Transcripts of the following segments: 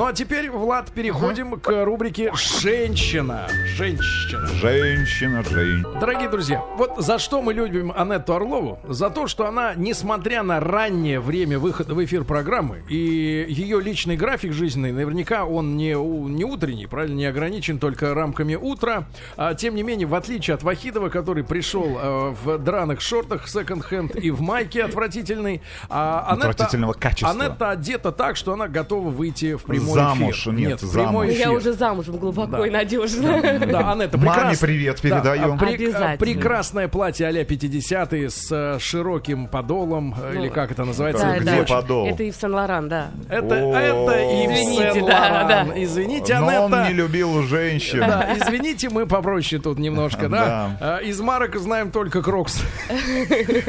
Ну а теперь, Влад, переходим к рубрике «Женщина». Женщина. Женщина, женщина. Дорогие друзья, вот за что мы любим Анетту Орлову? За то, что она, несмотря на раннее время выхода в эфир программы, и ее личный график жизненный, наверняка он не, не утренний, правильно, не ограничен только рамками утра, а, тем не менее, в отличие от Вахидова, который пришел э, в драных шортах секонд-хенд и в майке отвратительной, а Анетта, Отвратительного качества. Анетта одета так, что она готова выйти в прямой Замуж, эфир. нет, прямой замуж. эфир. Я уже замужем глубоко Да. и надежно. Да, Анетта, Маме прекрасно. привет Да, передаем. а при- Обязательно. прекрасное платье а-ля 50-е с э, широким подолом, э, или как это называется? Да, где да. подол? Это Ив Сен-Лоран, да. Это, это и Извините, да, да. Извините, Но он Анетта. не любил женщин. Да, извините, мы попроще тут немножко, да? А, Из марок знаем только Крокс.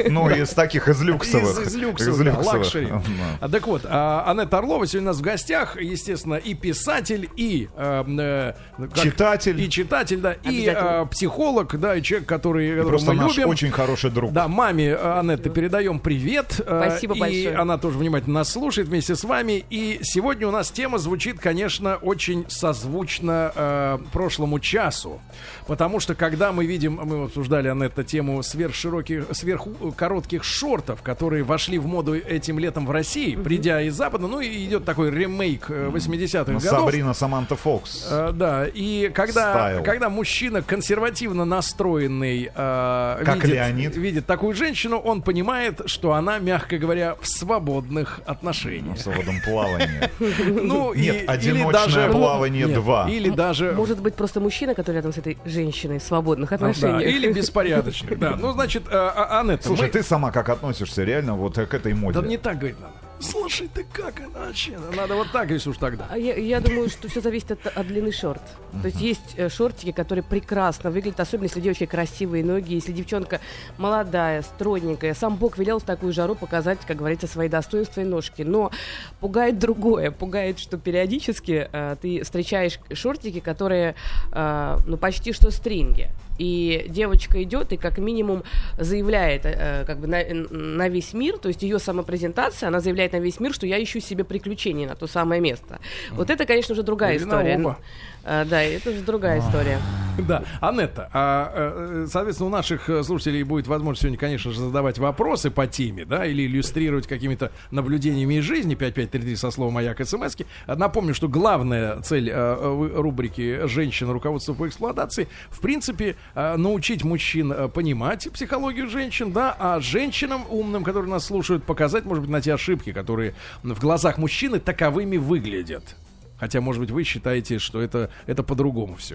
Ну, из таких, из люксовых. Из, из люксовых, да, люксовых. luxury. Да. А, Так вот, а, Анетта Орлова сегодня у нас в гостях, естественно, и писатель, и... э, э, как- Читатель. И читатель, да, и э, психолог, да, и человек, который, которого Просто мы наш любим. очень хороший друг. Да, маме э, Анетты передаем привет. э, Спасибо и большое. она тоже внимательно нас слушает вместе с вами. И сегодня у нас тема звучит, конечно, очень созвучно э, прошлому часу. Потому что когда мы видим, мы обсуждали, Анетта, тему сверхшироких, сверхкоротких шортов, которые вошли в моду этим летом в России, придя из Запада, ну и идет такой ремейк э, 80-х годов. Сабрина Саманта Фокс. Э, да, и когда, Стайл. когда мужчина консервативно настроенный э, Как видит, Леонид. видит такую женщину, он понимает, что она, мягко говоря, в свободных В отношениях. свободном плавании. Ну, Нет, и- или одиночное даже, плавание Нет, два. Или даже... Может быть, просто мужчина, который рядом с этой женщиной в свободных да, отношениях. или беспорядочных, да. Ну, значит, э, а- Анетта, Слушай, мы- ты сама как относишься реально вот к этой моде? Да не так говорить надо. Слушай, ты как иначе? Надо вот так, если уж тогда. А Я, я думаю, что все зависит от, от длины шорт. То есть есть э, шортики, которые прекрасно выглядят, особенно если девочки красивые ноги, если девчонка молодая, стройненькая. Сам Бог велел в такую жару показать, как говорится, свои достоинства и ножки. Но пугает другое. Пугает, что периодически э, ты встречаешь шортики, которые э, ну, почти что стринги. И девочка идет и как минимум заявляет э, как бы на, на весь мир, то есть ее самопрезентация, она заявляет на весь мир, что я ищу себе приключений на то самое место. Вот это, конечно, уже другая Или на история. оба. А, да, это уже другая история. Да, Анетта, а, э, соответственно, у наших э, слушателей будет возможность сегодня, конечно же, задавать вопросы по теме, да, или иллюстрировать какими-то наблюдениями из жизни 5533 со словом «Маяк» смс Напомню, что главная цель э, рубрики «Женщина. Руководство по эксплуатации» в принципе э, научить мужчин э, понимать психологию женщин, да, а женщинам умным, которые нас слушают, показать, может быть, на те ошибки, которые в глазах мужчины таковыми выглядят. Хотя, может быть, вы считаете, что это, это по-другому все.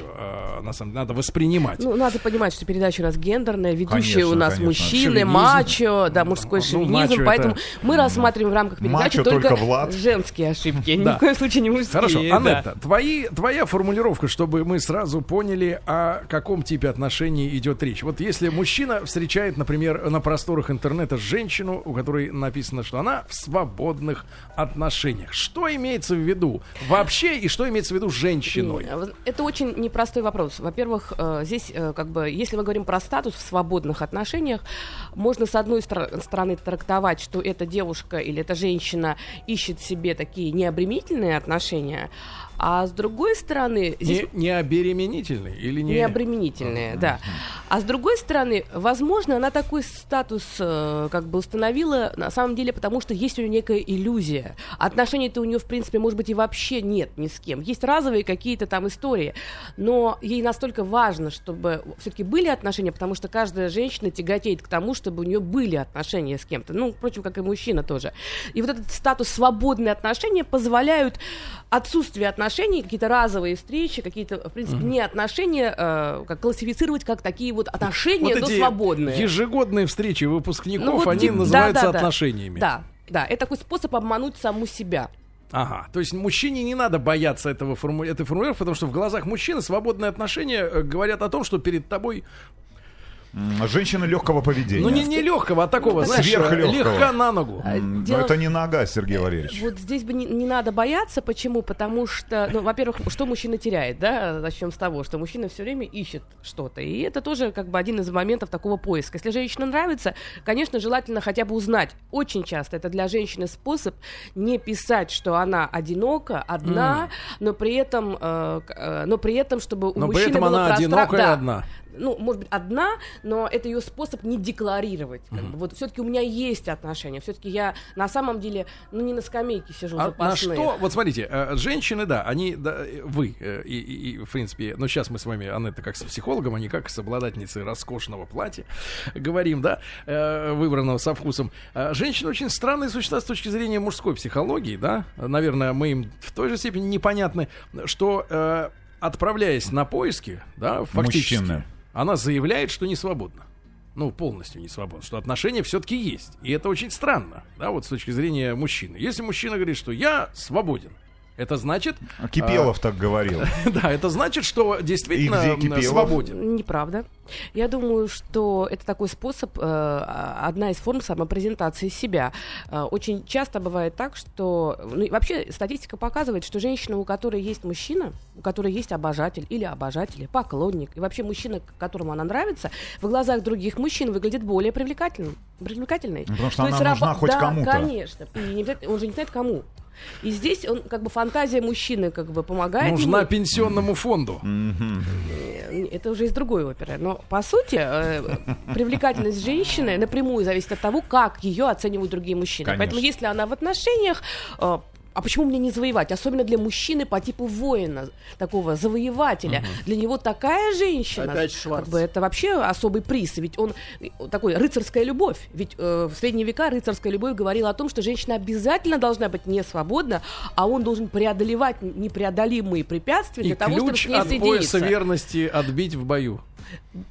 на самом деле, надо воспринимать. Ну, надо понимать, что передача у нас гендерная, ведущие Конечно, у нас конечно. мужчины, Шовинизм. мачо, да, мужской Ну, шовинизм, мачо поэтому это- мы рассматриваем в рамках передачи Мачо только, только Влад. женские ошибки, ни Да. в коем случае не мужские. Хорошо, да. Анетта, твои, твоя формулировка, чтобы мы сразу поняли, о каком типе отношений идет речь. Вот если мужчина встречает, например, на просторах интернета женщину, у которой написано, что она в свободных отношениях, что имеется в виду вообще и что имеется в виду женщиной? Это очень непростой вопрос. Во-первых, э, здесь, э, как бы, если мы говорим про статус в свободных отношениях, можно с одной стор- стороны трактовать, что эта девушка или эта женщина ищет себе такие необременительные отношения, а с другой стороны, здесь Не, не обеременительный или не... необременительные, да. А с другой стороны, возможно, она такой статус э, как бы установила на самом деле, потому что есть у нее некая иллюзия. Отношений-то у нее, в принципе, может быть, и вообще нет ни с кем. Есть разовые какие-то там истории, но ей настолько важно, чтобы все-таки были отношения, потому что каждая женщина тяготеет к тому, чтобы у нее были отношения с кем-то. Ну, впрочем, как и мужчина тоже. И вот этот статус свободные отношения позволяют отсутствие отношений, какие-то разовые встречи, какие-то, в принципе, не отношения, э, как классифицировать как такие вот отношения, Вот но свободные. ежегодные встречи выпускников, Ну, вот они тип- называются да, да, да. отношениями. Да, да, это такой способ обмануть саму себя. Ага, то есть мужчине не надо бояться этого форму... этой формулировки, потому что в глазах мужчины свободные отношения э, говорят о том, что перед тобой М, Женщины легкого поведения. Ну, не, не легкого, а такого, знаешь, Сверхлегкого. легка на ногу. Дело- Но это не нога, Сергей Валерьевич. Вот здесь бы не, не надо бояться. Почему? Потому что, ну, во-первых, что мужчина теряет, да? Начнем с того, что мужчина все время ищет что-то. И это тоже как бы один из моментов такого поиска. Если женщине нравится, конечно, желательно хотя бы узнать. Очень часто это для женщины способ не писать, что она одинока, одна, но при этом, э, э, но при этом, чтобы у Но при мужчины этом было она одинокая Да. одна. Ну, может быть, одна, но это ее способ не декларировать. как бы. Вот все-таки у меня есть отношения, все-таки я на самом деле, ну, не на скамейке сижу А на что, вот смотрите, э, женщины, да, они, да, вы, э, и, и- и, в принципе, ну сейчас мы с вами, Анетта, как с психологом, а не как с обладательницей роскошного платья, говорим, да, э, выбранного со вкусом. Женщины очень странные существа с точки зрения мужской психологии, да, наверное, мы им в той же степени непонятны, что отправляясь на поиски, да, фактически, Мужчины. Она заявляет, что не свободна. Ну, полностью не свободна, что отношения все-таки есть. И это очень странно, да, вот с точки зрения мужчины. Если мужчина говорит, что я свободен, это значит... Кипелов так говорил. Да, это значит, что действительно свободен. Неправда. Я думаю, что это такой способ, э, а- одна из форм самопрезентации себя. Э, очень часто бывает так, что... Ну, вообще статистика показывает, что женщина, у которой есть мужчина, у которой есть обожатель или обожатель, поклонник, и вообще мужчина, которому она нравится, в глазах других мужчин выглядит более привлекательным. привлекательной. Ну, потому что То она есть нужна раба- хоть да, кому-то. конечно. И не он же не знает, кому. И здесь он, как бы фантазия мужчины как бы помогает Нужна ему. пенсионному фонду. Э, Это уже из другой оперы. Но, по сути, э, привлекательность женщины напрямую зависит от того, как ее оценивают другие мужчины. Конечно. Поэтому, если она в отношениях, э, а почему мне не завоевать? Особенно для мужчины по типу воина, такого завоевателя. Для него такая женщина, Опять Шварц. как бы это вообще особый приз. Ведь он такой рыцарская любовь. Ведь э, в средние века рыцарская любовь говорила о том, что женщина обязательно должна быть не свободна, а он должен преодолевать непреодолимые препятствия И для того, чтобы ключ с ней от пояса соединиться. верности отбить в бою.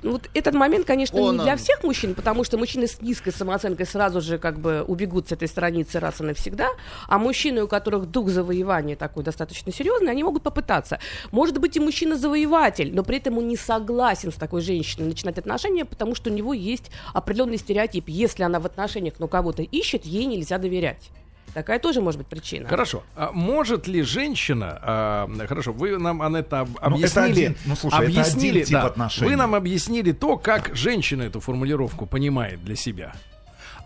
Ну, Вот этот момент, конечно, Он, не для всех мужчин, потому что мужчины с низкой самооценкой сразу же как бы убегут с этой страницы раз и навсегда, а мужчины, у которых дух завоевания такой достаточно серьезный, они могут попытаться. Может быть и мужчина-завоеватель, но при этом он не согласен с такой женщиной начинать отношения, потому что у него есть определенный стереотип. Если она в отношениях, но кого-то ищет, ей нельзя доверять. Такая тоже может быть причина. Хорошо. А может ли женщина... а, хорошо, вы нам, Анетта, об- Ну, это объяснили... один- ну, слушай, это объяснили, один тип да, отношений. Вы нам объяснили то, как женщина эту формулировку понимает для себя.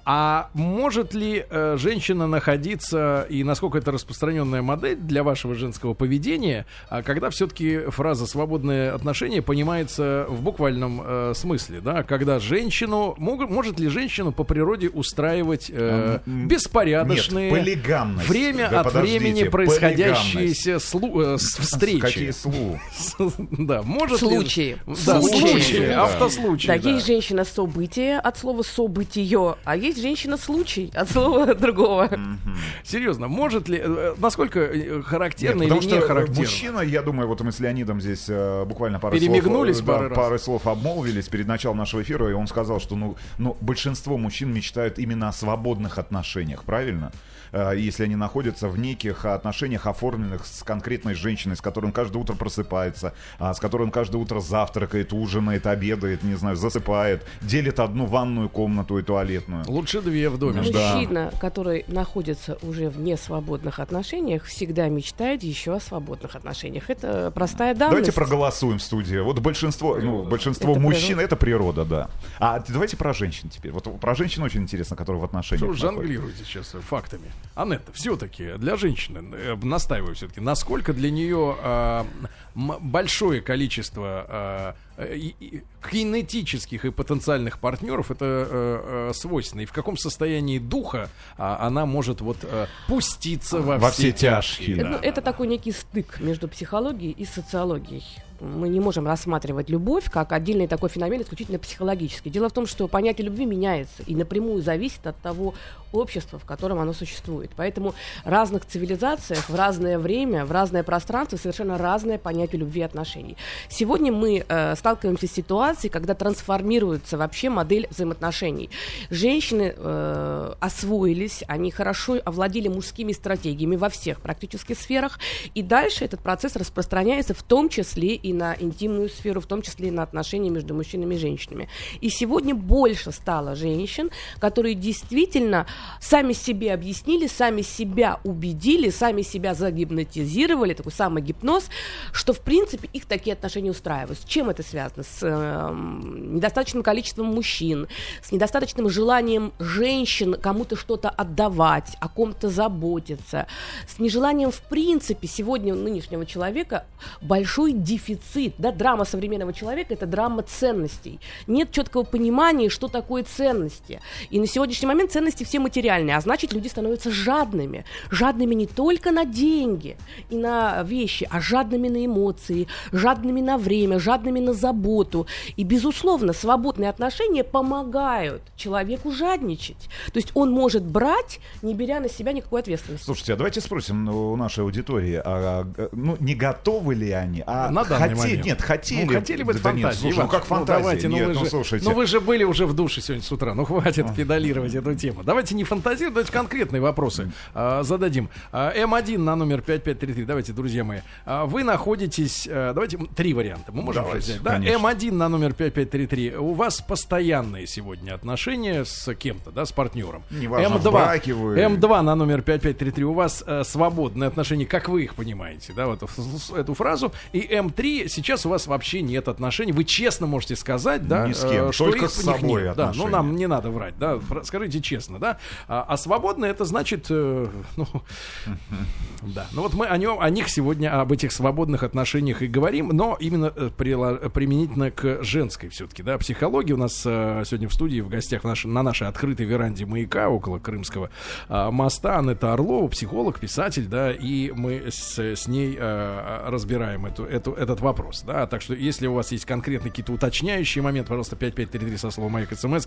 А может ли э, женщина находиться, и насколько это распространенная модель для вашего женского поведения, а когда все-таки фраза «свободное отношение» понимается в буквальном э, смысле, да? Когда женщину... мог- может ли женщину по природе устраивать э, беспорядочные... Нет, полигамность. Время Да от времени происходящиеся слу- э, с- встречи. Какие слу? Да, может Случаи. ли... Да, Случаи. автослучаи. Да, да. есть женщина событие от слова событие, а есть женщина-случай от слова другого. Серьезно, может ли, э, насколько э, характерно Нет, или не характерно? мужчина, я думаю, вот мы с Леонидом здесь э, буквально пару Перемигнулись слов, пару да, раз. пару слов обмолвились перед началом нашего эфира, и он сказал, что ну, ну, большинство мужчин мечтают именно о свободных отношениях, правильно? Э, Если они находятся в неких отношениях, оформленных с конкретной женщиной, с которой он каждое утро просыпается, а, с которой он каждое утро завтракает, ужинает, обедает, не знаю, засыпает, делит одну ванную комнату и туалетную. Лучше две в доме. Ну, да. Мужчина, который находится уже в несвободных отношениях, всегда мечтает еще о свободных отношениях. Это простая данность. Давайте проголосуем в студии. Вот большинство, ну, большинство Это мужчин природа. это природа, да. А давайте про женщин теперь. Вот про женщин очень интересно, которые в отношениях. Что жонглируете сейчас фактами? Анетта, все-таки для женщины, э, настаиваю все-таки, насколько для нее э, м- большое количество э, и- и кинетических и потенциальных партнеров это э, э, свойственно, и в каком состоянии духа а, она может вот э, пуститься во, Во все все тяжкие. тяжкие. Ну, да. это такой некий стык между психологией и социологией. Мы не можем рассматривать любовь как отдельный такой феномен исключительно психологический. Дело в том, что понятие любви меняется и напрямую зависит от того, общества, в котором оно существует. Поэтому в разных цивилизациях, в разное время, в разное пространство совершенно разное понятие любви и отношений. Сегодня мы э, сталкиваемся с ситуацией, когда трансформируется вообще модель взаимоотношений. Женщины э, освоились, они хорошо овладели мужскими стратегиями во всех практически сферах, и дальше этот процесс распространяется в том числе и на интимную сферу, в том числе и на отношения между мужчинами и женщинами. И сегодня больше стало женщин, которые действительно сами себе объяснили, сами себя убедили, сами себя загипнотизировали, такой самый гипноз, что в принципе их такие отношения устраивают. С чем это связано? С э, недостаточным количеством мужчин, с недостаточным желанием женщин кому-то что-то отдавать, о ком-то заботиться, с нежеланием в принципе сегодня нынешнего человека большой дефицит, да, драма современного человека это драма ценностей. Нет четкого понимания, что такое ценности. И на сегодняшний момент ценности все материальные, а значит люди становятся жадными. Жадными не только на деньги и на вещи, а жадными на эмоции, жадными на время, жадными на заботу. И, безусловно, свободные отношения помогают человеку жадничать. То есть он может брать, не беря на себя никакой ответственности. Слушайте, а давайте спросим ну, у нашей аудитории, а, ну, не готовы ли они? А на хотели, момент. нет, хотели. Ну, хотели бы да фантазии. Нет, слушай, Иван, ну как фантазия? Ну, давайте, нет, ну, вы ну, же, слушайте. ну вы же были уже в душе сегодня с утра. Ну хватит педалировать эту тему. Давайте не фантазировать, давайте конкретные вопросы а, зададим. А, М1 на номер 5533. Давайте, друзья мои. А, вы находитесь... А, давайте три варианта. Мы можем Давайте, взять. Да? конечно. М1 на номер 5533. У вас постоянные сегодня отношения с кем-то, да, с партнером. Неважно, в браке вы- М2 на номер 5533. У вас э, свободные отношения, как вы их понимаете, да, вот эту, фразу. И М3 сейчас у вас вообще нет отношений. Вы честно можете сказать, да, Ни с кем, э, что только с собой нет. Да, ну нам не надо врать, да, скажите честно, да. А, а свободно это значит, э, ну, да. Ну вот мы о нем, о них сегодня, об этих свободных отношениях и говорим, но именно э, применительно к женской все-таки, да, психологии. У нас э, сегодня в студии, в гостях наш- на нашей открытой веранде маяка около Крымского э, моста Анетта Орлова, психолог, писатель, да, и мы с, с ней э, разбираем эту, эту, этот вопрос, да. Так что, если у вас есть конкретные какие-то уточняющие моменты, пожалуйста, 5533 со словом маяк смс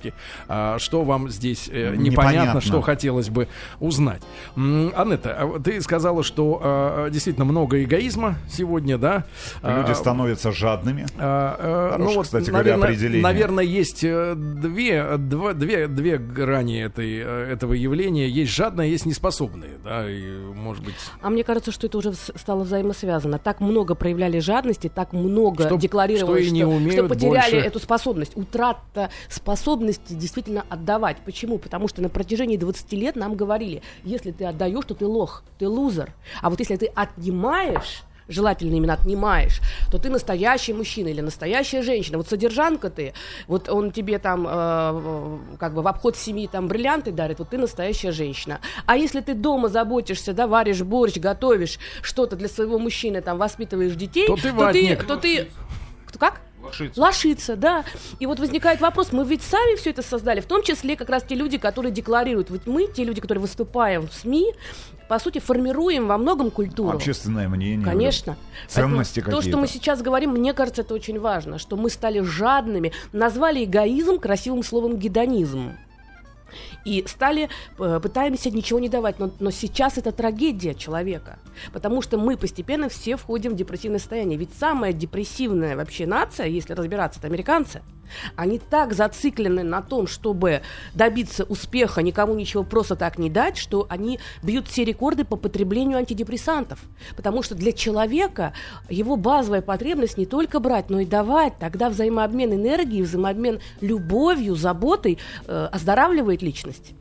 что вам здесь э, непонятно, Непонятно. что хотелось бы узнать. Анетта, а ты сказала, что э, действительно много эгоизма сегодня, да? Люди А, становятся жадными. а, Хорошее, ну кстати говоря, наверное, определение. наверное, есть э, две, два- две, две грани этой, э, этого явления. Есть жадные, есть неспособные, да, и, может быть... А мне кажется, что это уже стало взаимосвязано. Так много проявляли жадности, так много Что- декларировали, что не умеют что потеряли больше. эту способность. Утрата способности действительно отдавать. Почему? Потому что на протяжении 20 лет нам говорили, если ты отдаешь, то ты лох, ты лузер. А вот если ты отнимаешь желательно именно отнимаешь, то ты настоящий мужчина или настоящая женщина. Вот содержанка ты, вот он тебе там э, как бы в обход семьи там бриллианты дарит, вот ты настоящая женщина. А если ты дома заботишься, да, варишь борщ, готовишь что-то для своего мужчины, там воспитываешь детей, То ты то ты, то ты, как? Лошица, да. И вот возникает вопрос, мы ведь сами все это создали, в том числе как раз те люди, которые декларируют. Вот мы, те люди, которые выступаем в СМИ, по сути, формируем во многом культуру. Общественное мнение. Конечно. Ценности Поэтому То, что какие-то. мы сейчас говорим, мне кажется, это очень важно, что мы стали жадными, назвали эгоизм красивым словом гедонизм. И стали, э, пытаемся ничего не давать. Но, но сейчас это трагедия человека. Потому что мы постепенно все входим в депрессивное состояние. Ведь самая депрессивная вообще нация, если разбираться, это американцы. Они так зациклены на том, чтобы добиться успеха, никому ничего просто так не дать, что они бьют все рекорды по потреблению антидепрессантов. Потому что для человека его базовая потребность не только брать, но и давать. Тогда взаимообмен энергией, взаимообмен любовью, заботой э, оздоравливает личность.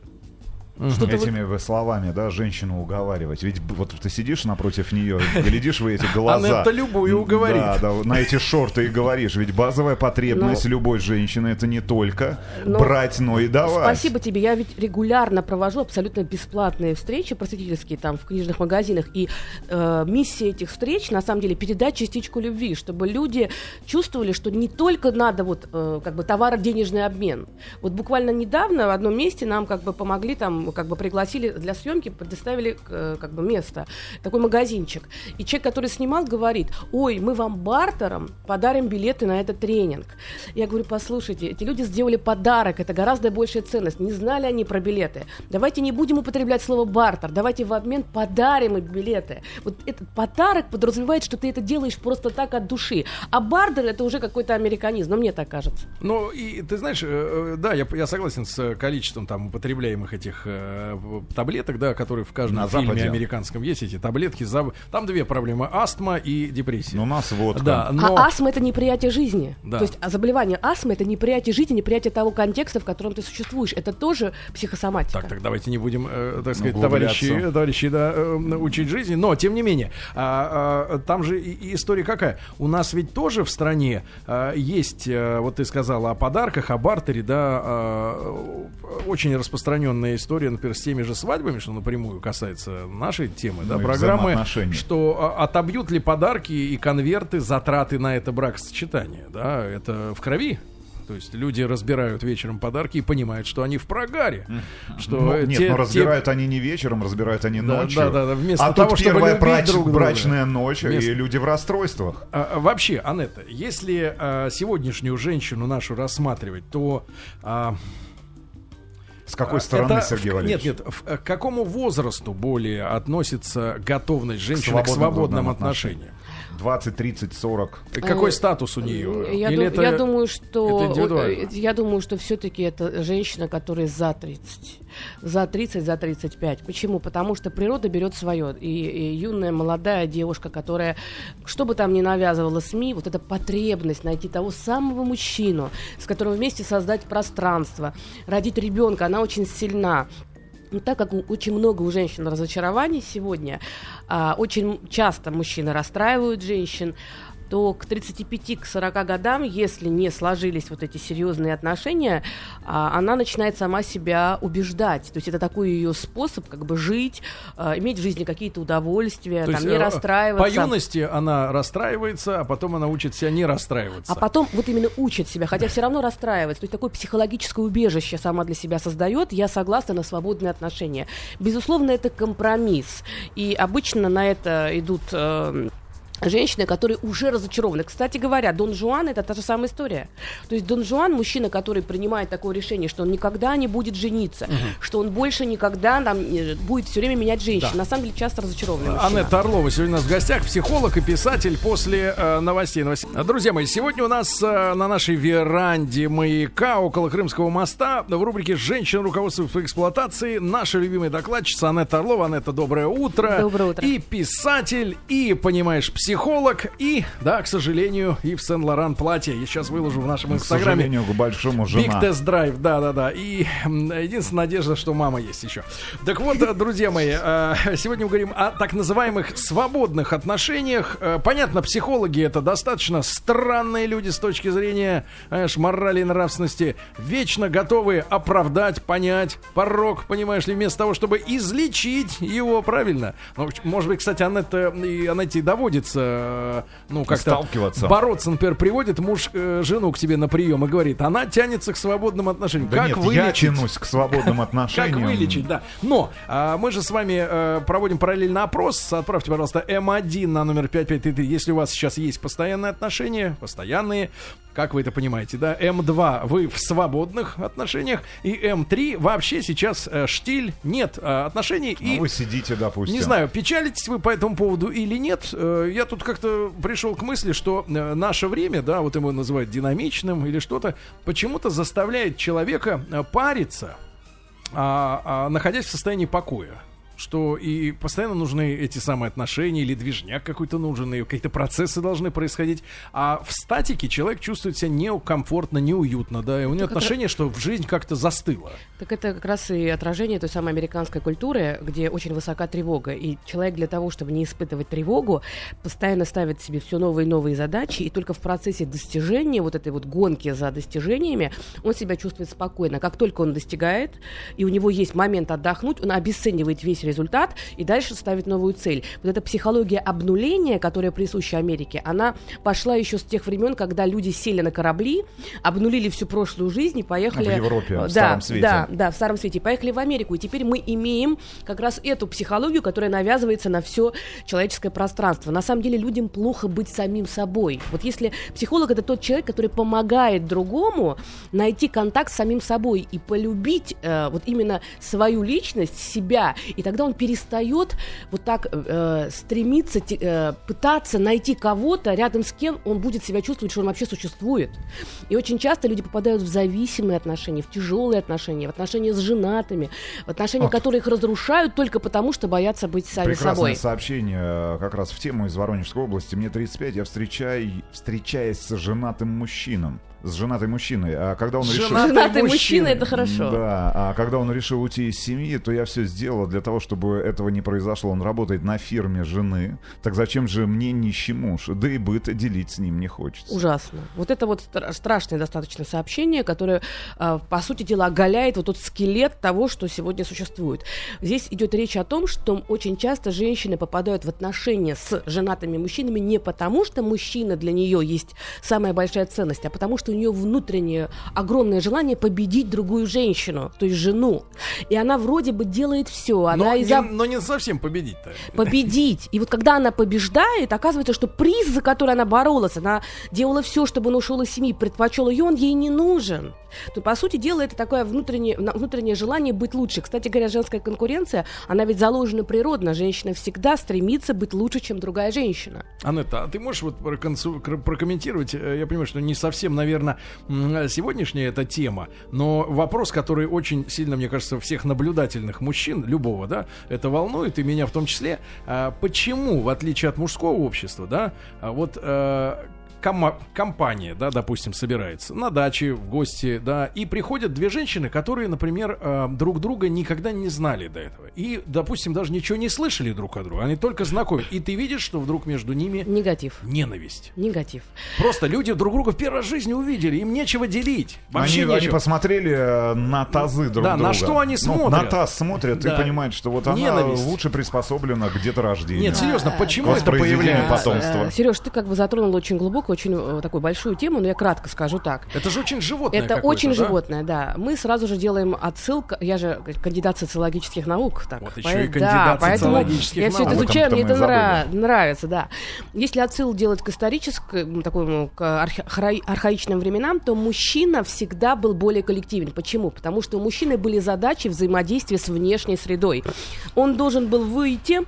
Что-то вот- Этими вы словами, да, женщину уговаривать. Ведь вот ты сидишь напротив нее, глядишь в эти глаза. Анетта любую уговорит. Да, да, на эти шорты и говоришь. Ведь базовая потребность любой женщины это не только Но- брать, но и давать. Спасибо тебе. Я ведь регулярно провожу абсолютно бесплатные встречи просветительские там в книжных магазинах. И э, миссия этих встреч, на самом деле, передать частичку любви, чтобы люди чувствовали, что не только надо вот э, как бы товаро-денежный обмен. Вот буквально недавно в одном месте нам как бы помогли там как бы пригласили для съемки, предоставили э, как бы место, такой магазинчик. И человек, который снимал, говорит, ой, мы вам бартером подарим билеты на этот тренинг. Я говорю, послушайте, эти люди сделали подарок, это гораздо большая ценность. Не знали они про билеты. Давайте не будем употреблять слово бартер, давайте в обмен подарим им билеты. Вот этот подарок подразумевает, что ты это делаешь просто так от души. А бартер это уже какой-то американизм, но мне так кажется. Ну, и ты знаешь, э, э, да, я, я согласен с количеством там употребляемых этих э, таблеток, да, которые в каждом На фильме Западе. американском есть, эти таблетки. за- Там две проблемы. Астма и депрессия. Ну, у нас водка. да, но... А астма это неприятие жизни. Да. То есть а заболевание астмы это неприятие жизни, неприятие того контекста, в котором ты существуешь. Это тоже психосоматика. Так, так давайте не будем, э, так сказать, товарищи, товарищи, да, э, учить жизни. Но, тем не менее, а, а, там же и- история какая? У нас ведь тоже в стране а, есть, э, вот ты сказала о подарках, о бартере, да, а, очень распространенная история, например, с теми же свадьбами, что напрямую касается нашей темы, да, Ну и программы, что а, отобьют ли подарки и конверты затраты на это бракосочетание, да, это в крови. То есть люди разбирают вечером подарки и понимают, что они в прогаре. Что Ну, нет, те- но те- разбирают они не вечером, разбирают они Да, ночью. да, да, да, вместо а того, тут чтобы первая брач- друг друга. брачная ночь, Вместо- и люди в расстройствах. А, а, вообще, Анетта, если а, сегодняшнюю женщину нашу рассматривать, то а, С какой а, стороны, это Сергей Валерьевич? Нет, нет, в- к какому возрасту более относится готовность женщины к свободным свободным трудным отношениям? 20, 30, 40. Какой Э, статус у нее? Я, Или ду- это- я думаю, что это э, я думаю, что все-таки это женщина, которая за 30, за 30, за 35. Почему? Потому что природа берет свое. И, и юная молодая девушка, которая, что бы там ни навязывала СМИ, вот эта потребность найти того самого мужчину, с которым вместе создать пространство, родить ребенка, она очень сильна. Но так как очень много у женщин разочарований сегодня, а, очень часто мужчины расстраивают женщин, то к 35-40 годам, если не сложились вот эти серьезные отношения, а, она начинает сама себя убеждать. То есть это такой ее способ как бы жить, а, иметь в жизни какие-то удовольствия, То там, не э, расстраиваться. По юности она расстраивается, а потом она учит себя не расстраиваться. А потом вот именно учит себя, хотя все равно расстраивается. То есть такое психологическое убежище сама для себя создает. Я согласна на свободные отношения. Безусловно, это компромисс. И обычно на это идут... э, Женщины, которые уже разочарованы. Кстати говоря, Дон Жуан это та же самая история. То есть Дон Жуан, мужчина, который принимает такое решение, что он никогда не будет жениться, что он больше никогда там, э, будет все время менять женщин. Да. На самом деле часто разочарованный мужчина. Анетта Орлова сегодня у нас в гостях, психолог и писатель после э, новостей. новостей. Друзья мои, сегодня у нас э, на нашей веранде маяка около Крымского моста в рубрике «Женщина руководство по эксплуатации» наша любимая докладчица Анетта Орлова. Анетта, доброе утро. Доброе утро. И писатель, и, понимаешь, психолог, и, да, к сожалению, и в Сен-Лоран платье. Я сейчас выложу в нашем К инстаграме. сожалению, к большому Биг жена. тест драйв, да, да, да. И единственная надежда, что мама есть еще. Так вот, э, друзья мои, э, сегодня мы говорим о так называемых свободных отношениях. Э, Понятно, психологи это достаточно странные люди с точки зрения знаешь, морали и нравственности, вечно готовы оправдать, понять порог, понимаешь ли, вместо того, чтобы излечить его, правильно? Ну, может быть, кстати, Анетта, и Анетте доводится, э, ну, как-то Сталкиваться. бороться, например, приводит муж э, жену к тебе на прием и говорит, она тянется к свободным отношениям. Да как нет, вылечить? я тянусь к свободным Как отношениям. вылечить, да. Но а, мы же с вами э, проводим параллельно опрос. Отправьте, пожалуйста, М1 на номер 5533, если у вас сейчас есть постоянные отношения, постоянные, как вы это понимаете, да? М2 вы в свободных отношениях, и М3 вообще сейчас э, штиль, нет э, отношений. Ну, и вы сидите, допустим. не знаю, печалитесь вы по этому поводу или нет. Э, Я тут как-то пришел к мысли, что э, наше время, да, вот его называют динамичным или что-то, почему-то заставляет человека э, париться, а, а, находясь в состоянии покоя. Что и постоянно нужны эти самые отношения, или движняк какой-то нужен, и какие-то процессы должны происходить. А в статике человек чувствует себя некомфортно, неуютно, да, и у него как отношение, что жизнь как-то застыла. Так это как раз и отражение той самой американской культуры, где очень высока тревога. И человек для того, чтобы не испытывать тревогу, постоянно ставит себе все новые и новые задачи, и только в процессе достижения вот этой вот гонки за достижениями он себя чувствует спокойно. Как только он достигает, и у него есть момент отдохнуть, он обесценивает весь есть результат, и дальше ставить новую цель. Вот эта психология обнуления, которая присуща Америке, она пошла еще с тех времен, когда люди сели на корабли, обнулили всю прошлую жизнь и поехали... В Европе, в да, Старом Свете. Да, да, в Старом Свете. И поехали в Америку. И теперь мы имеем как раз эту психологию, которая навязывается на все человеческое пространство. На самом деле людям плохо быть самим собой. Вот если психолог это тот человек, который помогает другому найти контакт с самим собой и полюбить э, вот именно свою личность, себя, и тогда он перестает вот так э, стремиться, те- э, пытаться найти кого-то, рядом с кем он будет себя чувствовать, что он вообще существует. И очень часто люди попадают в зависимые отношения, в тяжелые отношения, в отношения с женатыми, в отношения, О. которые их разрушают только потому, что боятся быть сами Прекрасное собой. сообщение э, как раз в тему из Воронежской области. Мне 35, я встречаю, встречаясь с женатым мужчином. С женатой мужчиной. А когда он решил... Женатый Женатый мужчина. мужчина, это хорошо. Да, а когда он решил уйти из семьи, то я все сделала для того, чтобы этого не произошло. Он работает на фирме жены. Так зачем же мне нищий муж? Да и быт делить с ним не хочется. Ужасно. Вот это вот стра- страшное достаточно сообщение, которое, а, по сути дела, оголяет вот тот скелет того, что сегодня существует. Здесь идет речь о том, что очень часто женщины попадают в отношения с женатыми мужчинами не потому, что мужчина для нее есть самая большая ценность, а потому что у нее внутреннее огромное желание победить другую женщину, то есть жену. И она вроде бы делает все. Она Но, и не, но не совсем победить-то. победить. И вот когда она побеждает, оказывается, что приз, за который она боролась, она делала все, чтобы он ушел из семьи, предпочел ее, он ей не нужен. То, по сути дела, это такое внутреннее, внутреннее желание быть лучше. Кстати говоря, женская конкуренция, она ведь заложена природно. Женщина всегда стремится быть лучше, чем другая женщина. Анетта, а ты можешь вот проконсу- прокомментировать? э, Я понимаю, что не совсем, наверное, сегодняшняя эта тема, но вопрос, который очень сильно, мне кажется, всех наблюдательных мужчин, любого, да, это волнует, и меня в том числе. А Почему, в отличие от мужского общества, да, а вот э, компания, да, допустим, собирается на даче, в гости, да, и приходят две женщины, которые, например, э, друг друга никогда не знали до этого. И, допустим, даже ничего не слышали друг о друге. Они только знакомы. И ты видишь, что вдруг между ними Негатив. ненависть. Негатив. Просто люди друг друга в первый раз в жизни увидели, им нечего делить. Вообще они, они нечего. посмотрели э, на тазы друг Да, на друга. что они Ну, смотрят. на таз смотрят Да. и понимают, что вот она Ненависть. лучше приспособлена к деторождению. Нет, серьезно, почему это появляется? потомства. Сереж, ты как бы затронул очень глубокую, очень э, такую большую тему, но я кратко скажу так. Это же очень животное Это очень да? животное, да. Мы сразу же делаем отсылку. Я же кандидат социологических наук. Так, Вот еще Поэ- и да, кандидат поэтому социологических Я все это изучаю, мне это нра- нравится, да. Если отсыл делать к историческому, такому, к архи- архаи- архаичным временам, то мужчина всегда был более коллективен. Почему? Потому что у мужчины были задачи взаимодействия с внешней средой. Он должен был выйти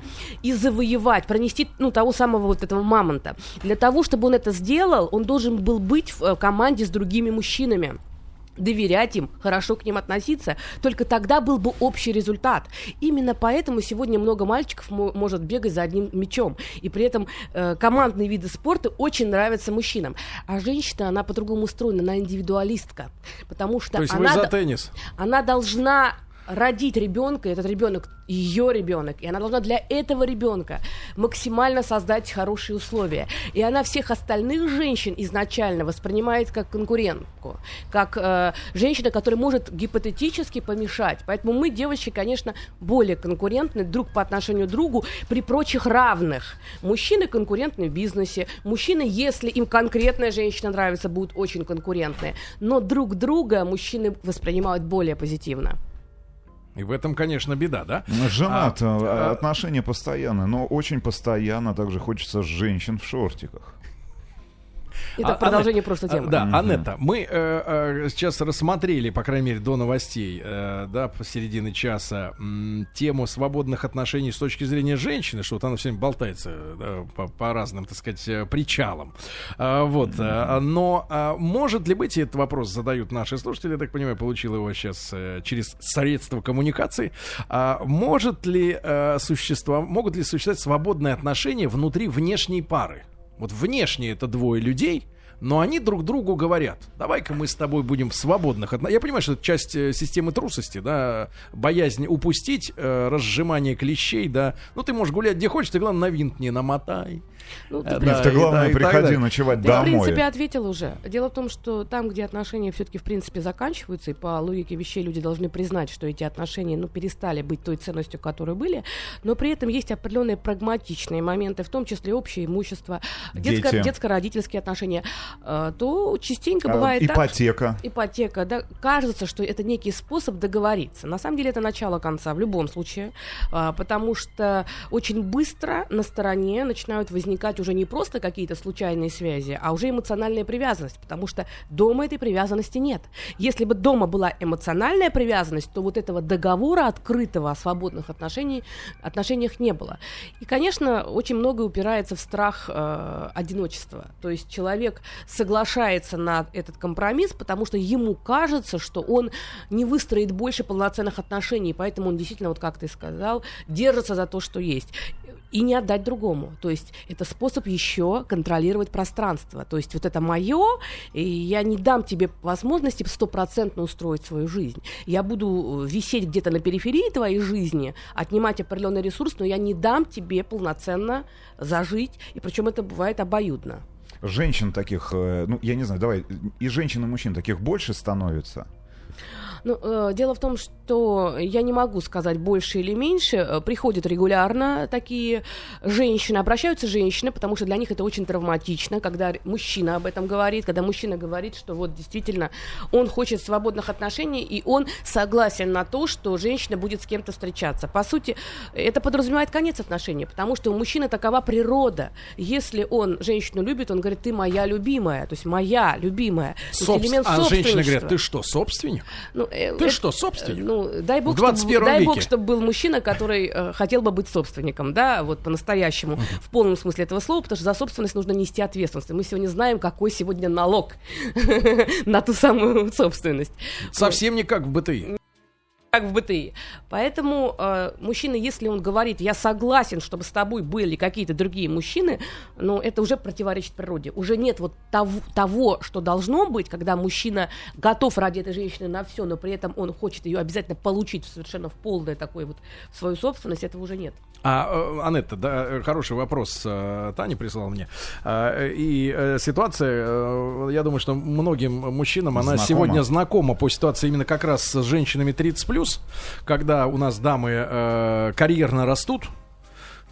и завоевать, пронести ну, того самого вот этого мамонта. Для того, чтобы он это сделал, он должен был быть в э, команде с другими мужчинами доверять им, хорошо к ним относиться, только тогда был бы общий результат. Именно поэтому сегодня много мальчиков мо- может бегать за одним мячом. И при этом э, командные виды спорта очень нравятся мужчинам. А женщина, она по-другому устроена, она индивидуалистка. Потому что То есть вы она, за д- теннис? она должна родить ребенка, и этот ребенок ее ребенок, и она должна для этого ребенка максимально создать хорошие условия. И она всех остальных женщин изначально воспринимает как конкурентку, как э, женщина, которая может гипотетически помешать. Поэтому мы, девочки, конечно, более конкурентны друг по отношению к другу при прочих равных. Мужчины конкурентны в бизнесе, мужчины, если им конкретная женщина нравится, будут очень конкурентны. Но друг друга мужчины воспринимают более позитивно. И в этом, конечно, беда, да? Женат, А, э, а- отношения постоянные, но очень постоянно также хочется женщин в шортиках. Это А, продолжение Анет- прошлой а, темы. Да, Анетта, мы э, э, сейчас рассмотрели, по крайней мере, до новостей, э, да, посередине часа, м, тему свободных отношений с точки зрения женщины, что вот она все время болтается да, по, по разным, так сказать, э, причалам. А, вот, э, но а, может ли быть, и этот вопрос задают наши слушатели, я так понимаю, получил его сейчас э, через средства коммуникации, а, может ли э, существовать, могут ли существовать свободные отношения внутри внешней пары? Вот внешне это двое людей, но они друг другу говорят, давай-ка мы с тобой будем в свободных отношениях. Я понимаю, что это часть э, системы трусости, да, боязнь упустить, э, разжимание клещей, да. Ну, ты можешь гулять где хочешь, ты, главное, на винт не намотай. Ну, Э, ты, да, Ты, и- главное, да, и так приходи ночевать Ты, в домой. принципе, ответил уже. Дело в том, что там, где отношения все-таки, в принципе, заканчиваются, и по логике вещей люди должны признать, что эти отношения, ну, перестали быть той ценностью, которые были, но при этом есть определенные прагматичные моменты, в том числе общее имущество, детско- детско-родительские отношения, э, то частенько А, бывает так, Ипотека. ипотека, да, кажется, что это некий способ договориться. На самом деле это начало конца в любом случае, а, потому что очень быстро на стороне начинают возникать уже не просто какие-то случайные связи, а уже эмоциональная привязанность, потому что дома этой привязанности нет. Если бы дома была эмоциональная привязанность, то вот этого договора открытого о свободных отношениях, отношениях не было. И, конечно, очень многое упирается в страх э, одиночества. То есть человек соглашается на этот компромисс, потому что ему кажется, что он не выстроит больше полноценных отношений, поэтому он действительно, вот как ты сказал, держится за то, что есть. И не отдать другому. То есть это способ еще контролировать пространство. То есть вот это мое, и я не дам тебе возможности стопроцентно устроить свою жизнь. Я буду э, висеть где-то на периферии твоей жизни, отнимать определенный ресурс, но я не дам тебе полноценно зажить. И причем это бывает обоюдно. Женщин таких, э, ну, я не знаю, давай, и женщин, и мужчин таких больше становится. Ну, э, дело в том, что я не могу сказать больше или меньше. Э, Приходят регулярно такие женщины, обращаются женщины, потому что для них это очень травматично, когда мужчина об этом говорит, когда мужчина говорит, что вот действительно он хочет свободных отношений, и он согласен на то, что женщина будет с кем-то встречаться. По сути, это подразумевает конец отношений, потому что у мужчины такова природа. Если он женщину любит, он говорит, ты моя любимая, то есть моя любимая. То есть элемент А говорят, собственничества. ты что, собственник? Ну, Ты это- что, собственник? Ну, дай бог, В 21 чтобы, дай веке. бог, чтобы был мужчина, который э, хотел бы быть собственником, да, вот по-настоящему, в полном смысле этого слова, потому что за собственность нужно нести ответственность. И Мы сегодня знаем, какой сегодня налог на ту самую собственность. Совсем не как в БТИ. Как в БТИ. Поэтому э, мужчина, если он говорит, я согласен, чтобы с тобой были какие-то другие мужчины, ну, это уже противоречит природе. Уже нет вот того, того, что должно быть, когда мужчина готов ради этой женщины на все, но при этом он хочет ее обязательно получить совершенно в полное такое вот в свою собственность, этого уже нет. А, э, Анетта, да, э, хороший вопрос э, Таня прислала мне. А, И ситуация, я думаю, что многим мужчинам она Знакома. сегодня знакома по ситуации именно как раз с женщинами 30+, когда у нас дамы э, карьерно растут,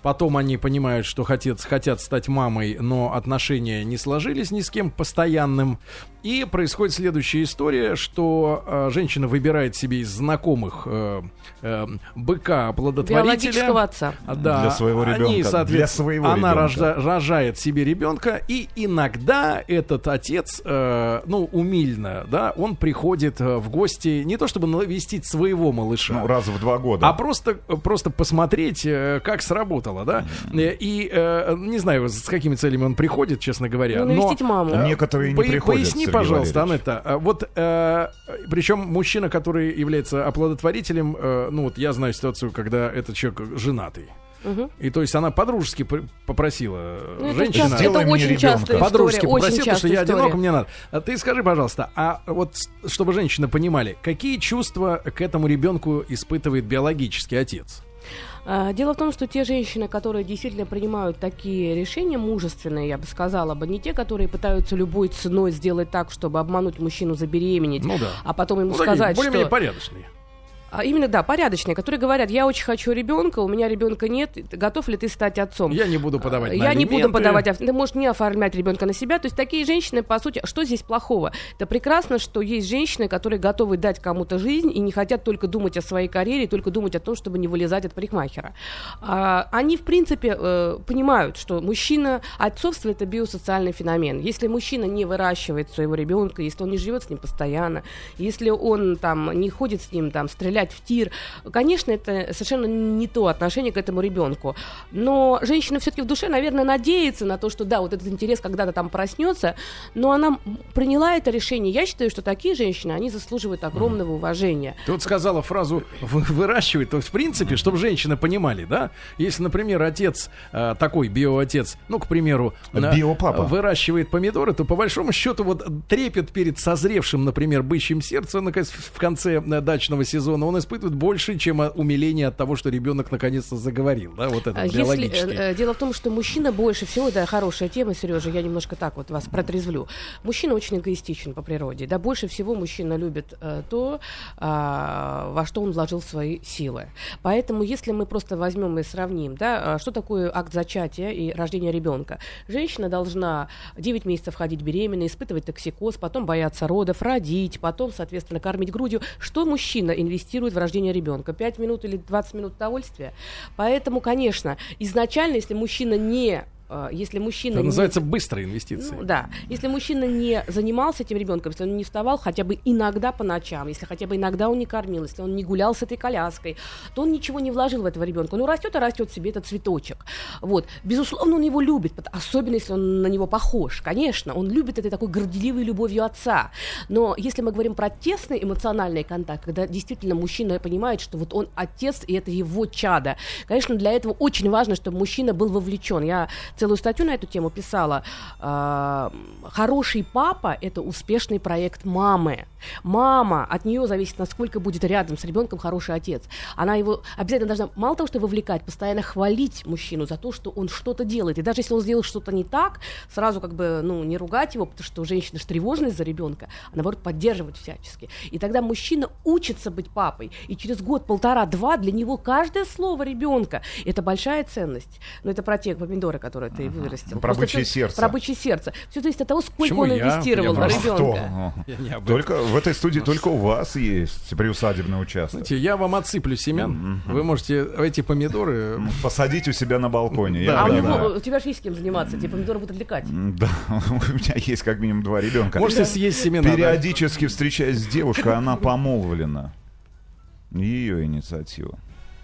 Потом они понимают, что хотят, хотят стать мамой, но отношения не сложились ни с кем постоянным. И происходит следующая история, что э, женщина выбирает себе из знакомых э, э, быка оплодотворителя. Биологического отца. А, Да, Для своего они, ребенка, соответственно, для своего она ребенка. рожда- рожает себе ребенка, и иногда этот отец, э, ну, умильно, да, он приходит э, в гости не то чтобы навестить своего малыша, Ну, раз в два года. а просто, просто посмотреть, э, как сработало, да. И э, не знаю, с какими целями он приходит, честно говоря. Ну, но, навестить маму. э, Некоторые не по- приходят, Поясни, пожалуйста, Валерьевич. Анетта. а Вот, э, причем мужчина, который является оплодотворителем, э, ну вот я знаю ситуацию, когда этот человек женатый. Мгм. И то есть она подружески пр- попросила э, Ну, это, женщина. часто- Сделай это мне очень ребенка. частая история. Подружки Очень попросил, потому что я история. одинок, мне надо. А ты скажи, пожалуйста, а вот чтобы женщины понимали, какие чувства к этому ребенку испытывает биологический отец? А, Дело в том, что те женщины, которые действительно принимают такие решения мужественные, я бы сказала бы, не те, которые пытаются любой ценой сделать так, чтобы обмануть мужчину, забеременеть, Ну да. а потом ему Ну, такие сказать, более-менее что... порядочные. А именно, да, порядочные, которые говорят, я очень хочу ребенка, у меня ребенка нет, готов ли ты стать отцом? Я не буду подавать на Я не буду алименты. подавать, а ты можешь не оформлять ребенка на себя. То есть такие женщины, по сути, что здесь плохого? Это прекрасно, что есть женщины, которые готовы дать кому-то жизнь и не хотят только думать о своей карьере, только думать о том, чтобы не вылезать от парикмахера. А, они, в принципе, э, понимают, что мужчина, отцовство это биосоциальный феномен. Если мужчина не выращивает своего ребенка, если он не живет с ним постоянно, если он там не ходит с ним там стрелять в тир, конечно, это совершенно не то отношение к этому ребенку. Но женщина все-таки в душе, наверное, надеется на то, что да, вот этот интерес когда-то там проснется, но она приняла это решение. Я считаю, что такие женщины, они заслуживают огромного уважения. Ты вот сказала фразу «вы- выращивает, то есть, в принципе, чтобы женщины понимали, да, если, например, отец э, такой биоотец, ну, к примеру, Биопапа. выращивает помидоры, то по большому счету вот трепет перед созревшим, например, бычьим сердцем наконец, в конце э, дачного сезона, он испытывает больше, чем а, умиление от того, что ребенок наконец-то заговорил, да, вот это А Если, э, э, дело в том, что мужчина больше всего, да, хорошая тема, Сережа, я немножко так вот вас протрезвлю. Мужчина очень эгоистичен по природе, да, больше всего мужчина любит э, то, а, во что он вложил свои силы. Поэтому, если мы просто возьмем и сравним, да, что такое акт зачатия и рождения ребенка? Женщина должна 9 месяцев ходить беременной, испытывать токсикоз, потом бояться родов, родить, потом, соответственно, кормить грудью. Что мужчина инвестирует в рождение ребенка? 5 минут или 20 минут удовольствия? Поэтому, конечно, изначально, если мужчина не если мужчина Это не- называется быстрая инвестиция. ну, да. Если мужчина не занимался этим ребенком, если он не вставал хотя бы иногда по ночам, если хотя бы иногда он не кормил, если он не гулял с этой коляской, то он ничего не вложил в этого ребенка. Ну, растет и растет себе этот цветочек. Вот. Безусловно, он его любит, особенно если он на него похож. Конечно, он любит этой такой горделивой любовью отца. Но если мы говорим про тесный эмоциональный контакт, когда действительно мужчина понимает, что вот он отец, и это его чадо, конечно, для этого очень важно, чтобы мужчина был вовлечен. Я целую статью на эту тему писала. А, Хороший папа – это успешный проект мамы. Мама, от нее зависит, насколько будет рядом с ребенком хороший отец. Она его обязательно должна, мало того, что вовлекать, постоянно хвалить мужчину за то, что он что-то делает. И даже если он сделал что-то не так, сразу как бы, ну, не ругать его, потому что женщина же тревожная за ребенка, а наоборот поддерживать всячески. И тогда мужчина учится быть папой. И через год, полтора, два для него каждое слово ребенка – это большая ценность. Но это про те помидоры, которые ты вырастил. Про бычье сердце. Про бычье сердце. Все зависит от того, сколько Почему он я? инвестировал Я в ребенка. Я. Только в этой студии только у вас есть приусадебный участок. Знаете, я вам отсыплю семян. Вы можете эти помидоры... Посадить у себя на балконе. А у тебя же есть с кем заниматься, тебе помидоры будут отвлекать. Да, у меня есть как минимум два ребенка. Можете съесть семена. Периодически встречаясь с девушкой, она помолвлена. Ее инициатива.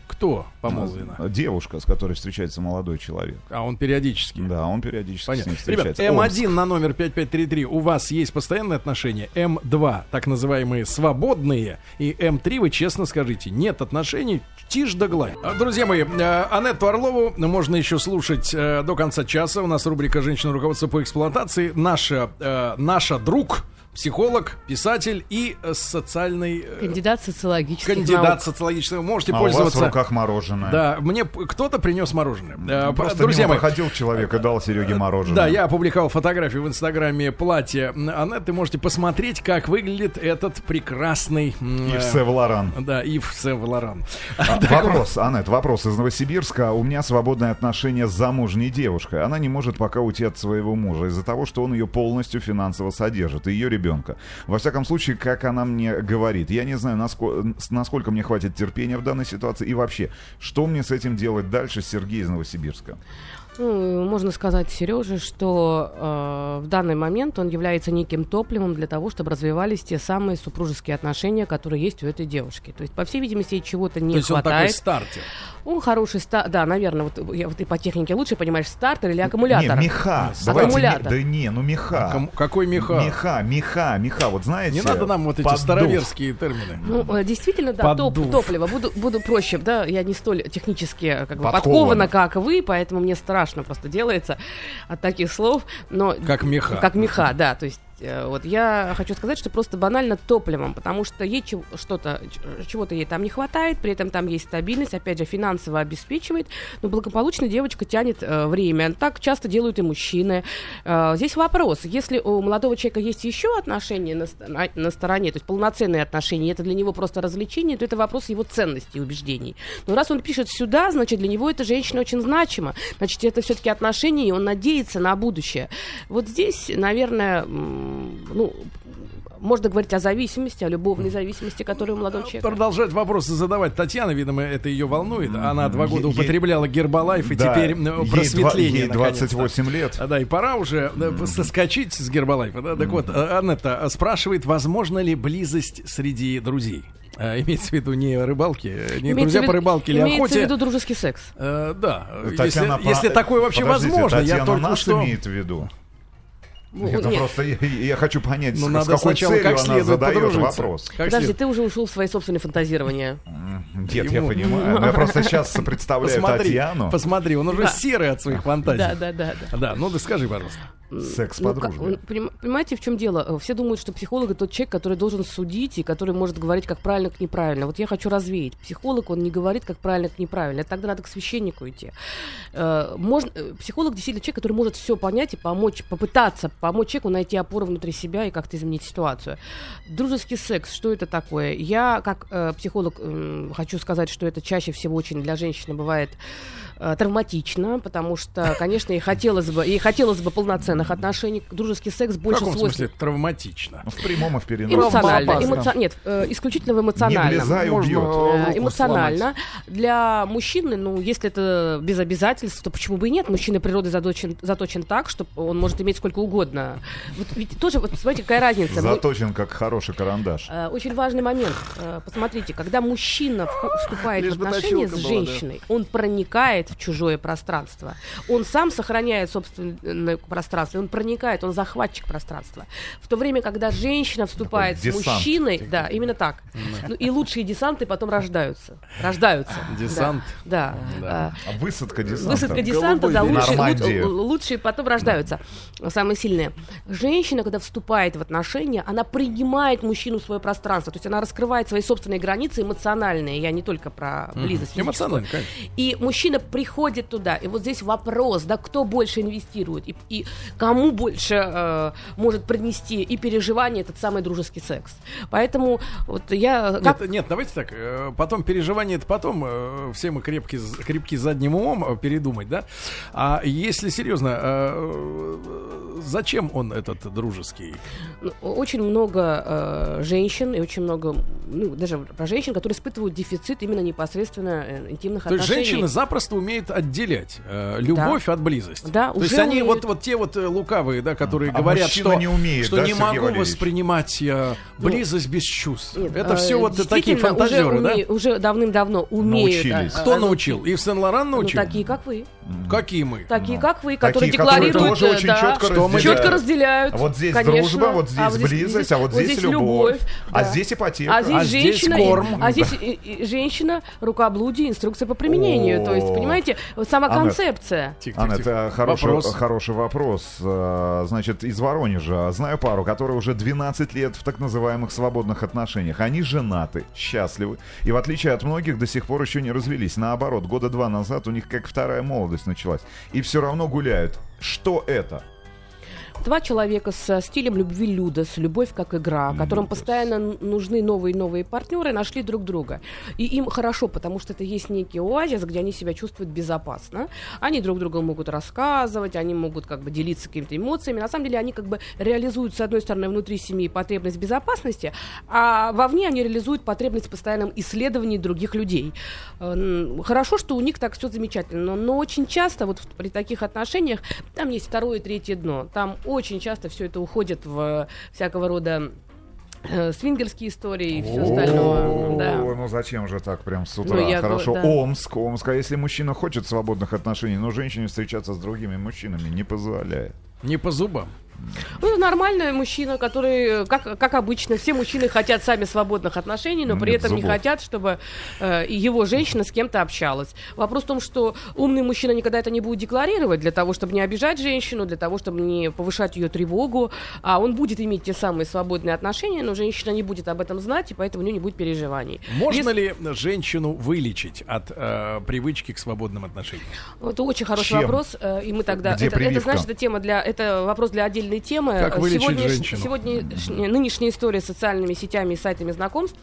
Кто помолвлена? Девушка, с которой встречается молодой человек. А он периодически. Да, он периодически Понятно. с ней Ребят, встречается. М1 на номер 5533 у вас есть постоянные отношения, М2 так называемые свободные, и М3 вы честно скажите, нет отношений, тишь да гладь. А, Друзья мои, э, Анетту Орлову можно еще слушать э, до конца часа. У нас рубрика «Женщина руководство по эксплуатации». Наша, э, наша друг, психолог, писатель и э, социальный... э, Кандидат социологических Кандидат наук. социологического. Можете А у вас в пользоваться... руках мороженое. Да, мне кто-то принес мороженое. Э, Просто Друзья мимо мои, проходил человек и дал Сереге мороженое. да, я опубликовал фотографию в инстаграме платья Анетты. Можете посмотреть, как выглядит этот прекрасный... Ив Сен-Лоран. Да, Ив Сен-Лоран. А, Вопрос, Анет, вопрос из Новосибирска. У меня свободное отношение с замужней девушкой. Она не может пока уйти от своего мужа из-за того, что он ее полностью финансово содержит, и ее ребенка. Во всяком случае, как она мне говорит. Я не знаю, насколько, насколько мне хватит терпения в данной ситуации. И вообще, что мне с этим делать дальше, Сергей из Новосибирска? Ну, можно сказать Сереже, что э, в данный момент он является неким топливом для того, чтобы развивались те самые супружеские отношения, которые есть у этой девушки. То есть, по всей видимости, ей чего-то не То есть он такой стартер. Он хороший ста- да, наверное, вот, я, вот ты по технике лучше понимаешь, стартер или аккумулятор. Не, меха. Давайте Аккумулятор. не- да не, ну меха. Кому- какой меха? Меха, меха, меха. Вот знаете... Не надо нам вот эти поддув. староверские термины. Ну, э, действительно, да, топ, топливо. Буду, буду проще, да, я не столь технически как бы, Подкована. подкована, как вы, поэтому мне страшно просто делается от таких слов. Но, Как меха. Как меха, да, то есть вот я хочу сказать, что просто банально топливом, потому что ей что-то, чего-то ей там не хватает, при этом там есть стабильность, опять же, финансово обеспечивает, но благополучно девочка тянет э, время. Так часто делают и мужчины. Э, здесь вопрос, если у молодого человека есть еще отношения на, на- на стороне, то есть полноценные отношения, это для него просто развлечение, то это вопрос его ценностей и убеждений. Но раз он пишет сюда, значит, для него эта женщина очень значима. Значит, это все-таки отношения, и он надеется на будущее. Вот здесь, наверное, ну, можно говорить о зависимости, о любовной зависимости, которая у молодого человека. Продолжать вопросы задавать Татьяна, видимо, это ее волнует. Она два года Е- употребляла гербалайф, и Да, теперь ей ну, просветление. ей наконец-то. 28 лет. А, Да, и пора уже э, соскочить с гербалайфа. Да? Так вот, э, Аннета э, спрашивает, возможно ли близость среди друзей? Э, Имеется в виду не рыбалки, не Имеется друзья в по рыбалке или имеется охоте. в виду дружеский секс. Э, да, Татьяна если, по- если такое вообще Подождите, возможно, я Татьяна только нас что... имеет в виду. Ну, Это нет. просто я, я хочу понять, Ну, с, надо с какой сначала целью как она задает вопрос. Как Подожди, ты уже ушел в свои собственные фантазирования. Нет, Ему- я понимаю. Я просто сейчас представляю Посмотри, Татьяну. посмотри, он уже Да. серый от своих фантазий. Да, да, да, да. Да, ну ты скажи, пожалуйста. Секс ну, по дружбе. поним- понимаете, в чем дело? Э, Все думают, что психолог это тот человек, который должен судить и который может говорить, как правильно, как неправильно. Вот я хочу развеять. Психолог, он не говорит, как правильно, как неправильно. Тогда надо к священнику идти. Э, Можно, э, психолог действительно человек, который может все понять и помочь, попытаться помочь человеку найти опору внутри себя и как-то изменить ситуацию. Дружеский секс, что это такое? Я, как э, психолог, м, хочу сказать, что это чаще всего очень для женщины бывает э, травматично, потому что, конечно, ей хотелось бы, ей хотелось бы полноценных отношений. Дружеский секс В больше каком свойств смысле травматично? В прямом и в переносном. эмоционально. эмоци- Нет, э, исключительно в Не эмоциональном. влезай, убьет. Э, эмоционально. Для мужчины, ну, если это без обязательств, то почему бы и нет? Мужчина природой заточен, заточен так, что он может иметь сколько угодно. Вот ведь тоже, вот смотрите, какая разница. Мы- Заточен как хороший карандаш. Э, Очень важный момент. Э, Посмотрите, когда мужчина вступает Лишь в отношения с точилка была, да. женщиной, он проникает в чужое пространство. Он сам сохраняет собственное пространство, он проникает, он захватчик пространства. В то время, когда женщина вступает Такой с десант. мужчиной, да, именно так. Ну, и лучшие десанты потом рождаются. Рождаются. Десант. Да. Да. да. А высадка десанта. Высадка десанта, да, лучшие, лучшие потом рождаются, самые сильные. Женщина, когда вступает в отношения, она принимает мужчину в свое пространство, то есть она раскрывает свои собственные границы эмоциональные, я не только про близость. Эмоционально, конечно. И мужчина приходит туда, и вот здесь вопрос, да, кто больше инвестирует, и, и кому больше э, может принести и переживание этот самый дружеский секс. Поэтому вот я... как- Нет, нет, давайте так. э, Потом переживание это потом. э, Все мы крепки, з- крепки задним умом э, передумать, да? А если серьезно, зачем он этот дружеский? Ну, Очень много женщин и очень много, ну, даже про женщин, которые испытывают дефицит именно непосредственно интимных То есть отношений. женщины запросто умеют отделять любовь от близости. Да, То есть они умеют. вот, вот те вот лукавые, да, которые А говорят, что, не умеет, что да, не Сергей могу Валерьевич? воспринимать я близость без чувств. Нет, Это э, все вот такие фантазеры, уже, да? уме- уже давным-давно умеют. Научились. э, Кто э, научил? Ив Сен-Лоран Ну, научил? такие, как вы. Какие мы? Такие, Ну, как вы, такие, которые которые декларируют, тоже э, очень да, четко что мы разделяют. четко разделяют. Вот здесь конечно. дружба, вот здесь близость, а вот здесь любовь. А да. здесь ипотека. А здесь А здесь женщина, и- корм. а здесь и- и женщина, рукоблудие, инструкция по применению. То есть, О. понимаете, вот сама Анна, концепция. Тихо, Анна, тихо, это хороший хороший вопрос. Э, Значит, из Воронежа. Знаю пару, которая уже 12 лет в так называемых свободных отношениях. Они женаты, счастливы. И в отличие от многих, до сих пор еще не развелись. Наоборот, года два назад у них как вторая молодость началась. И все равно гуляют. Что это? Два человека со стилем любви Людос, любовь как игра, которым Людос. постоянно н- нужны новые и новые партнеры, нашли друг друга. И им хорошо, потому что это есть некий оазис, где они себя чувствуют безопасно. Они друг другу могут рассказывать, они могут как бы делиться какими-то эмоциями. На самом деле они как бы реализуют, с одной стороны, внутри семьи потребность безопасности, а вовне они реализуют потребность в постоянном исследовании других людей. Э, Хорошо, что у них так все замечательно, но, очень часто вот при таких отношениях там есть второе и третье дно. Там очень часто все это уходит в всякого рода э, свингерские истории и все остальное. Да. О, ну зачем же так прям с утра? Ну, я Хорошо, да. Омск, Омск. А если мужчина хочет свободных отношений, но женщине встречаться с другими мужчинами не позволяет? Не по зубам. Ну, нормальный мужчина, который, как, как обычно, все мужчины хотят сами свободных отношений, но при Нет этом не зубов. хотят, чтобы э, его женщина с кем-то общалась. Вопрос в том, что умный мужчина никогда это не будет декларировать для того, чтобы не обижать женщину, для того, чтобы не повышать ее тревогу, а он будет иметь те самые свободные отношения, но женщина не будет об этом знать, и поэтому у нее не будет переживаний. Можно Если- ли женщину вылечить от э, привычки к свободным отношениям? Это очень хороший Чем? вопрос, э, и мы тогда Где это, это знаешь, это тема для это вопрос для отдельной темы. Как вылечить Сегодняш- женщину? Сегодняшняя нынешняя история с социальными сетями и сайтами знакомств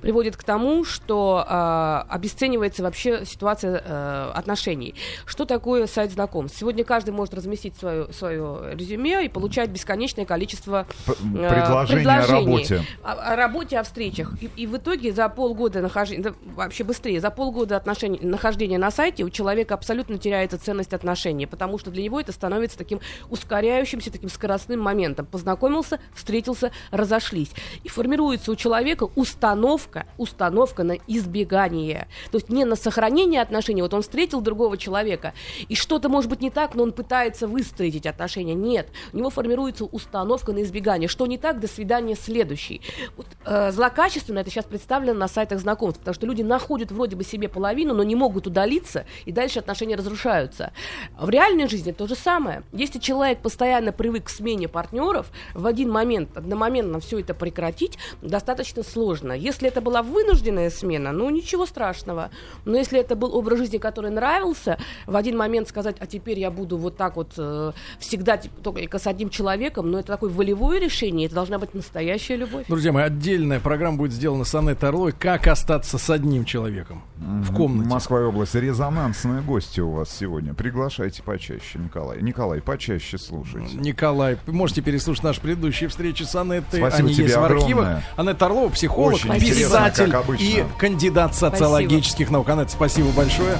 приводит к тому, что э, обесценивается вообще ситуация э, отношений. Что такое сайт знакомств? Сегодня каждый может разместить свое свое резюме и получать бесконечное количество э, предложения о предложений. работе. О, о работе, о встречах. И, и в итоге за полгода нахождения, да, вообще быстрее, за полгода отношений, нахождения на сайте у человека абсолютно теряется ценность отношений, потому что для него это становится таким ускоряющимся, таким скоростным скоростным моментом. Познакомился, встретился, разошлись. И формируется у человека установка, установка на избегание. То есть не на сохранение отношений. Вот он встретил другого человека, и что-то может быть не так, но он пытается выстроить эти отношения. Нет. У него формируется установка на избегание. Что не так, до свидания, следующий. Вот, э, злокачественно это сейчас представлено на сайтах знакомств, потому что люди находят вроде бы себе половину, но не могут удалиться, и дальше отношения разрушаются. В реальной жизни то же самое. Если человек постоянно привык к смене партнеров, в один момент, одномоментно все это прекратить, достаточно сложно. Если это была вынужденная смена, ну ничего страшного. Но если это был образ жизни, который нравился, в один момент сказать, а теперь я буду вот так вот э, всегда типа, только с одним человеком, но это такое волевое решение, это должна быть настоящая любовь. Друзья мои, отдельная программа будет сделана с Анной Орлой «Как остаться с одним человеком» в комнате. Москва и область. Резонансные гости у вас сегодня. Приглашайте почаще, Николай. Николай, почаще слушайте. Николай, можете переслушать наши предыдущие встречи с Анеттой. Спасибо Они тебе есть в архивах. огромное. Анетта Орлова, психолог, Очень писатель и кандидат социологических наук. Анетта, спасибо большое.